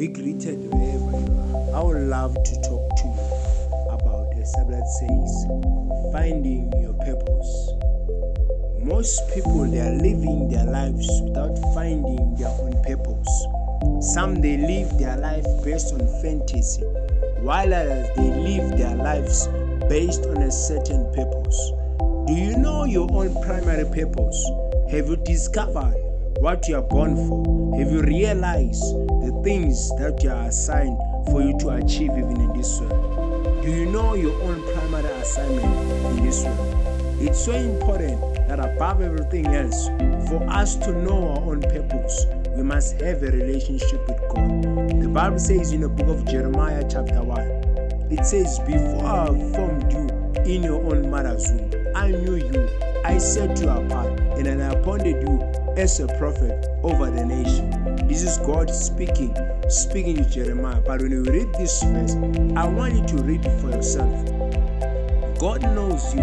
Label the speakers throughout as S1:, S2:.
S1: Be greeted wherever you are. I would love to talk to you about a subject says finding your purpose. Most people they are living their lives without finding their own purpose. Some they live their life based on fantasy, while others they live their lives based on a certain purpose. Do you know your own primary purpose? Have you discovered what you are born for? Have you realized the things that you are assigned for you to achieve even in this world? Do you know your own primary assignment in this world? It's so important that above everything else, for us to know our own purpose, we must have a relationship with God. The Bible says in the book of Jeremiah, chapter 1, it says, Before I formed you in your own mother's womb, I knew you, I set you apart, and I appointed you as a prophet over the nation. This is God speaking, speaking to Jeremiah. But when you read this verse, I want you to read it for yourself. God knows you.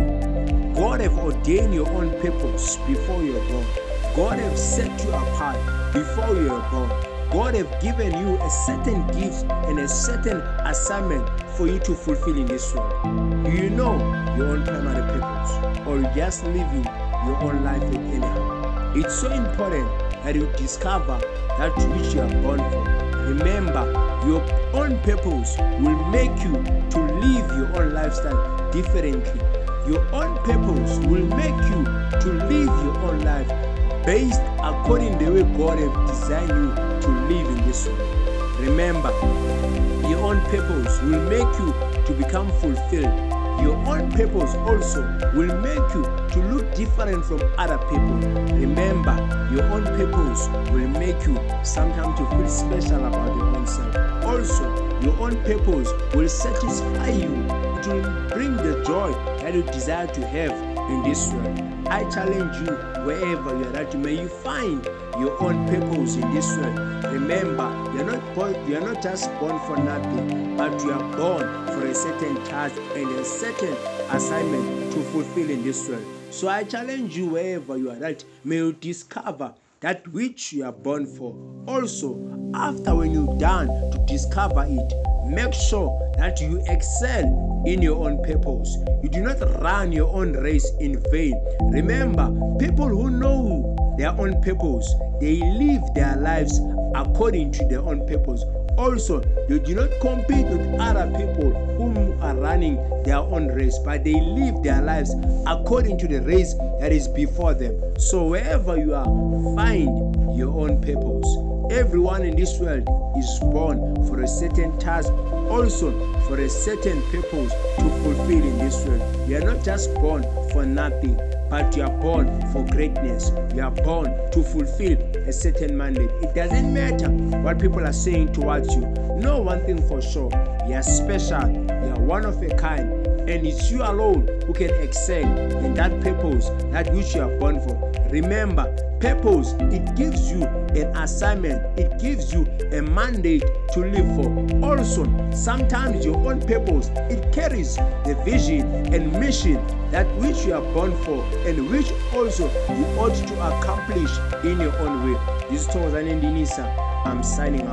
S1: God have ordained your own purpose before you are born. God have set you apart before you are born. God have given you a certain gift and a certain assignment for you to fulfill in this world. Do you know your own primary purpose, or just living your own life in anyhow? It's so important that you discover that which you are born for. Remember, your own purpose will make you to live your own lifestyle differently. Your own purpose will make you to live your own life based according the way God has designed you to live in this world. Remember, your own purpose will make you to become fulfilled. Your own purpose also will make you to look different from other people. Remember, your own purpose will make you sometimes to feel special about your own self. Also, your own purpose will satisfy you. Will bring the joy that you desire to have in this world. I challenge you wherever you are at, may you find your own purpose in this world. Remember, you're not born, you're not just born for nothing, but you are born for a certain task and a certain assignment to fulfill in this world. So I challenge you wherever you are at, may you discover that which you are born for. Also, after when you're done to discover it, make sure that you excel in your own purpose. You do not run your own race in vain. Remember, people who know their own purpose, they live their lives according to their own purpose. Also, they do not compete with other people are running their own race, but they live their lives according to the race that is before them. So, wherever you are, find your own purpose. Everyone in this world is born for a certain task, also for a certain purpose to fulfill in this world. You are not just born for nothing, but you are born for greatness. You are born to fulfill a certain mandate. It doesn't matter what people are saying towards you. Know one thing for sure you are special, you are one of a kind, and it's you alone who can excel in that purpose that which you are born for. Remember, purpose it gives you an assignment, it gives you a mandate to live for. Also, sometimes your own purpose it carries the vision and mission that which you are born for and which also you ought to accomplish in your own way. This is Thomas Anendinisa. I'm signing